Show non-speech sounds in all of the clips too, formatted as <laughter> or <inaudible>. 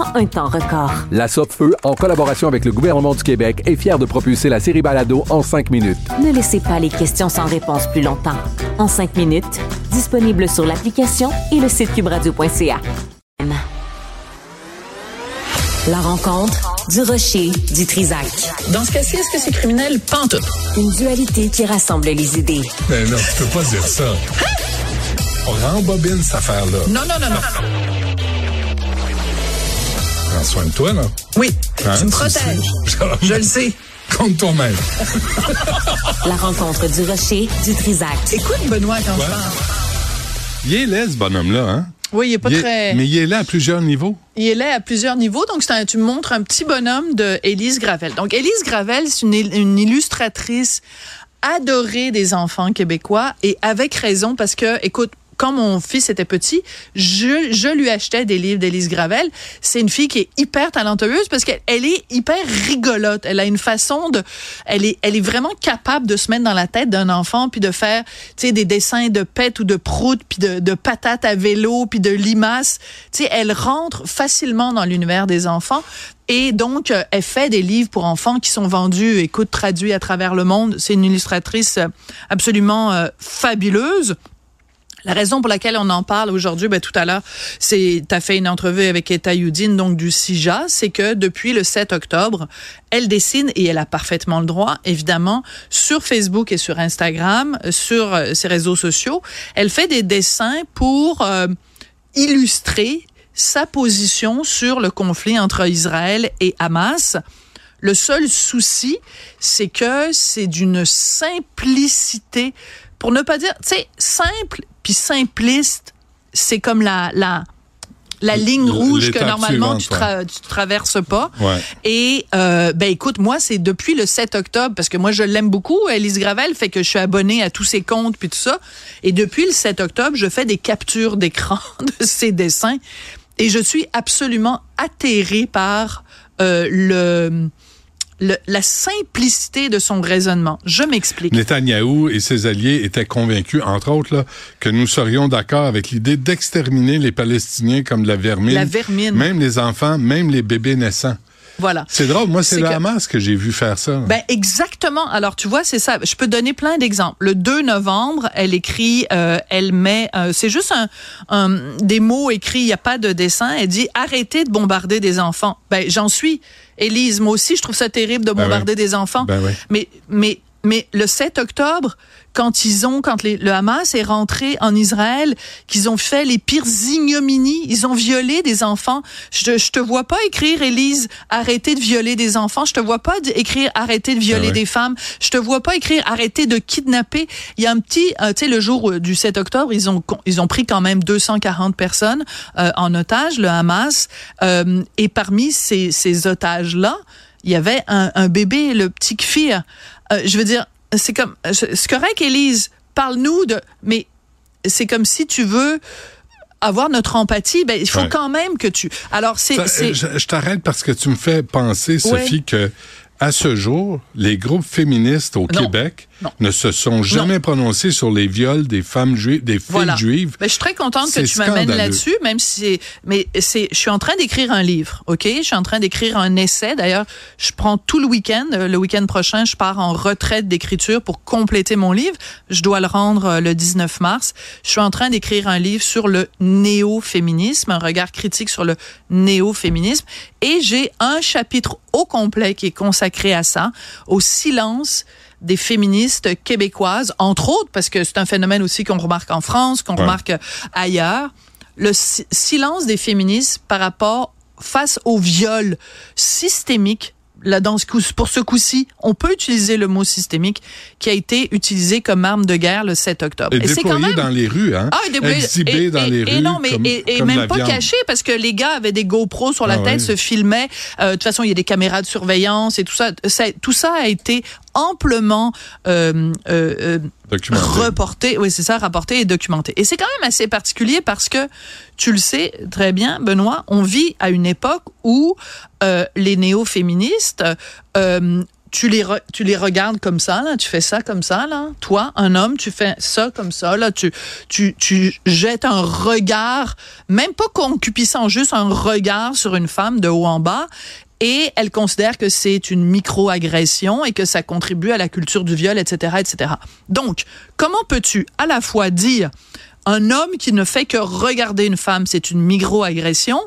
en un temps record. La Feu, en collaboration avec le gouvernement du Québec, est fière de propulser la série Balado en cinq minutes. Ne laissez pas les questions sans réponse plus longtemps. En cinq minutes, disponible sur l'application et le site cubradio.ca. La rencontre du rocher du Trisac. Dans ce cas-ci, est-ce que c'est criminel? Pantoute. Une dualité qui rassemble les idées. Mais non, tu peux pas dire ça. On rembobine cette affaire-là. Non, non, non, non. Prends soin de toi, là. Oui, Hein, tu me protèges. <laughs> Je le sais. Compte toi-même. <laughs> La rencontre du rocher du Trisac. Écoute, Benoît, quand je parle. Il est laid, ce bonhomme-là, hein? Oui, il est pas Il est- très... Mais il est là à plusieurs niveaux. Il est là à plusieurs niveaux. Donc, un- tu me montres un petit bonhomme de Élise Gravel. Donc, Élise Gravel, c'est une illustratrice adorée des enfants québécois et avec raison parce que, écoute, quand mon fils était petit, je, je lui achetais des livres d'Élise Gravel. C'est une fille qui est hyper talentueuse parce qu'elle elle est hyper rigolote. Elle a une façon de, elle est, elle est vraiment capable de se mettre dans la tête d'un enfant puis de faire, tu sais, des dessins de pète ou de prout puis de, de patates à vélo puis de limaces. Tu sais, elle rentre facilement dans l'univers des enfants. Et donc, euh, elle fait des livres pour enfants qui sont vendus, écoute, traduits à travers le monde. C'est une illustratrice euh, absolument euh, fabuleuse. La raison pour laquelle on en parle aujourd'hui, ben, tout à l'heure, c'est, t'as fait une entrevue avec Etta Youdine, donc du CIJA, c'est que depuis le 7 octobre, elle dessine, et elle a parfaitement le droit, évidemment, sur Facebook et sur Instagram, sur euh, ses réseaux sociaux. Elle fait des dessins pour euh, illustrer sa position sur le conflit entre Israël et Hamas. Le seul souci, c'est que c'est d'une simplicité, pour ne pas dire, tu sais, simple puis simpliste, c'est comme la la la ligne rouge que normalement tu, tra- tu traverses pas. Ouais. Et euh, ben écoute, moi c'est depuis le 7 octobre parce que moi je l'aime beaucoup, Elise Gravel, fait que je suis abonnée à tous ses comptes puis tout ça. Et depuis le 7 octobre, je fais des captures d'écran <laughs> de ses dessins et je suis absolument atterrée par euh, le, le la simplicité de son raisonnement. Je m'explique. Netanyahou et ses alliés étaient convaincus, entre autres, là, que nous serions d'accord avec l'idée d'exterminer les Palestiniens comme de la vermine. La vermine. Même les enfants, même les bébés naissants. Voilà. C'est drôle, moi, c'est le que- Hamas que j'ai vu faire ça. Ben exactement. Alors tu vois, c'est ça. Je peux donner plein d'exemples. Le 2 novembre, elle écrit, euh, elle met, euh, c'est juste un, un- des mots écrits. Il n'y a pas de dessin. Elle dit arrêtez de bombarder des enfants. Ben j'en suis. Élise, moi aussi, je trouve ça terrible de Ben bombarder oui. des enfants. Ben oui. Mais mais mais le 7 octobre, quand ils ont, quand les- le Hamas est rentré en Israël, qu'ils ont fait les pires ignominies, ils ont violé des enfants. Je, je te vois pas écrire, Élise, arrêtez de violer des enfants. Je te vois pas écrire, arrêtez de violer Ah ouais. des femmes. Je te vois pas écrire, arrêtez de kidnapper. Il y a un petit, euh, tu sais, le jour euh, du 7 octobre, ils ont, ils ont pris quand même 240 personnes euh, en otage, le Hamas. Euh, et parmi ces, ces otages-là, il y avait un, un bébé, le petit Kfir. Euh, je veux dire, c'est comme, c'est correct, Élise, parle-nous de, mais c'est comme si tu veux avoir notre empathie, ben il faut Ouais. quand même que tu. Alors c'est, je je t'arrête parce que tu me fais penser, Sophie, Ouais. que à ce jour, les groupes féministes au Non. Québec ne se sont jamais prononcés sur les viols des femmes juives, des filles Voilà. juives. Ben, je suis très contente que tu m'amènes là-dessus, même si c'est, mais c'est, je suis en train d'écrire un livre, ok? Je suis en train d'écrire un essai. D'ailleurs, je prends tout le week-end. Le week-end prochain, je pars en retraite d'écriture pour compléter mon livre. Je dois le rendre euh, le 19 mars. Je suis en train d'écrire un livre sur le néo-féminisme, un regard critique sur le néo-féminisme. Et j'ai un chapitre au complet qui est consacré à ça, au silence des féministes québécoises, entre autres, parce que c'est un phénomène aussi qu'on remarque en France, qu'on Ouais. remarque ailleurs, le si- silence des féministes par rapport face au viol systémique. Là, dans ce coup, pour ce coup-ci, on peut utiliser le mot systémique qui a été utilisé comme arme de guerre le 7 octobre. Et c'est déployé dans les rues, hein? ah, et déployé- Exhibé et- dans et- les et rues. non, mais comme, et, et comme même pas viande. caché parce que les gars avaient des GoPros sur la Ah tête, se filmaient. Euh, de toute façon, il y a des caméras de surveillance et tout ça. Ça- tout ça a été amplement euh, euh, euh, reporté, oui c'est ça, rapporté et documenté. Et c'est quand même assez particulier parce que tu le sais très bien, Benoît, on vit à une époque où euh, les néo-féministes euh, tu les re- tu les regardes comme ça là, tu fais ça comme ça là, toi un homme tu fais ça comme ça là, tu tu tu jettes un regard même pas concupiscent, juste un regard sur une femme de haut en bas et elle considère que c'est une micro-agression et que ça contribue à la culture du viol, etc., etc. Donc, comment peux-tu à la fois dire un homme qui ne fait que regarder une femme, c'est une micro-agression,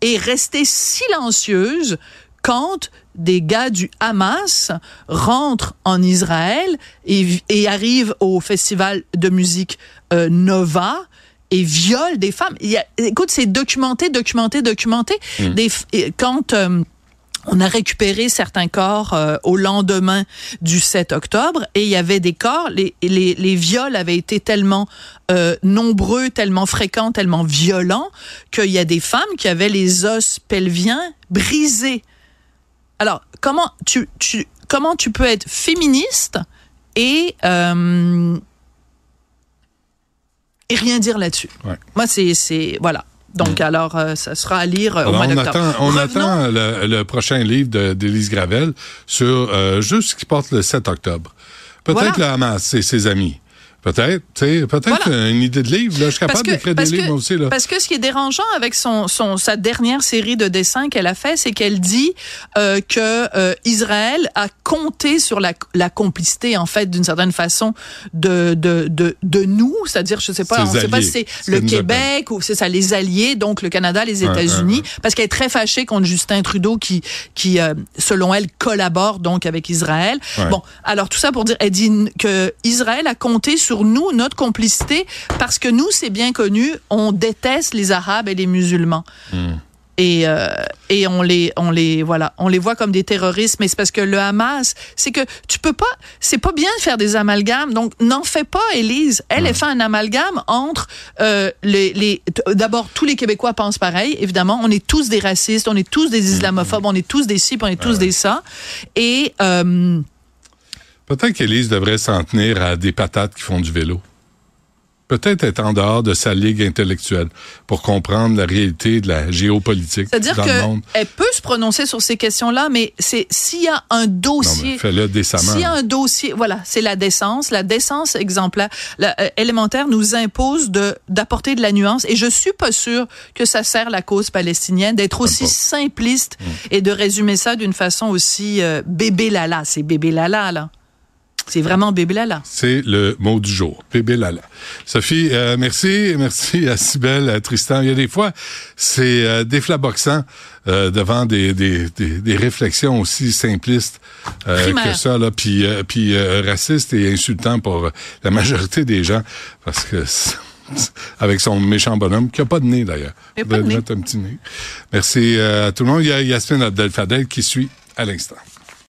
et rester silencieuse quand des gars du Hamas rentrent en Israël et, et arrivent au festival de musique euh, Nova et violent des femmes? Il y a, écoute, c'est documenté, documenté, documenté. Des, f- et quand euh, on a récupéré certains corps euh, au lendemain du 7 octobre et il y avait des corps, les, les, les viols avaient été tellement euh, nombreux, tellement fréquents, tellement violents qu'il y a des femmes qui avaient les os pelviens brisés. Alors, comment tu, tu, comment tu peux être féministe et, euh, et rien dire là-dessus? Ouais. Moi, c'est, c'est, voilà. Donc, alors, euh, ça sera à lire euh, au mois on d'octobre. attend, on Revenons- attend le, le prochain livre d'Élise Gravel sur euh, juste ce qui porte le 7 octobre. Peut-être Voilà. le Hamas et ses amis. Peut-être, tu sais, peut-être Voilà. une idée de livre. Là, je suis capable que- d'écrire des livres que- moi aussi. Là. Parce que ce qui est dérangeant avec son, son sa dernière série de dessins qu'elle a fait, c'est qu'elle dit euh, que euh, Israël a compté sur la, la complicité en fait d'une certaine façon de de de, de nous, c'est-à-dire je sais pas, Ses on sait pas si c'est Ce le Québec ou c'est ça les alliés, donc le Canada, les États-Unis, parce qu'elle est très fâchée contre Justin Trudeau qui qui euh, selon elle collabore donc avec Israël. Ouais. Bon, alors tout ça pour dire, elle dit que Israël a compté sur nous, notre complicité, parce que nous, c'est bien connu, on déteste les Arabes et les musulmans. Et, euh, et on les on les voilà on les voit comme des terroristes mais c'est parce que le Hamas c'est que tu peux pas c'est pas bien de faire des amalgames donc n'en fais pas Élise. Elle elle fait un amalgame entre euh, les les d'abord tous les Québécois pensent pareil évidemment on est tous des racistes on est tous des islamophobes on est tous des ci on est tous des ça. Et euh, Peut-être qu'Élise devrait s'en tenir à des patates qui font du vélo. Peut-être être en dehors de sa ligue intellectuelle pour comprendre la réalité de la géopolitique C'est-à-dire dans le monde. qu'elle peut se prononcer sur ces questions-là, mais c'est s'il y a un dossier. fais-le décemment. S'il y a un dossier, voilà, c'est la décence. La décence exemplaire, la, euh, élémentaire nous impose de d'apporter de la nuance. Et je suis pas sûre que ça sert la cause palestinienne d'être aussi simpliste et de résumer ça d'une façon aussi euh, bébé lala. C'est bébé lala là. C'est vraiment bébé lala. C'est le mot du jour. Bébé Lala. Sophie, euh, merci. Merci à Sibelle, à Tristan. Il y a des fois, c'est euh, déflaboxant euh, devant des, des, des, des réflexions aussi simplistes euh, que ça, là, puis, euh, puis euh, racistes et insultants pour la majorité des gens, parce que <laughs> c'est- avec son méchant bonhomme, qui a pas de nez d'ailleurs. Il a pas de nez. mettre un petit nez. Merci euh, à tout le monde. Il y a Yasmine Abdel-Fadel qui suit à l'instant.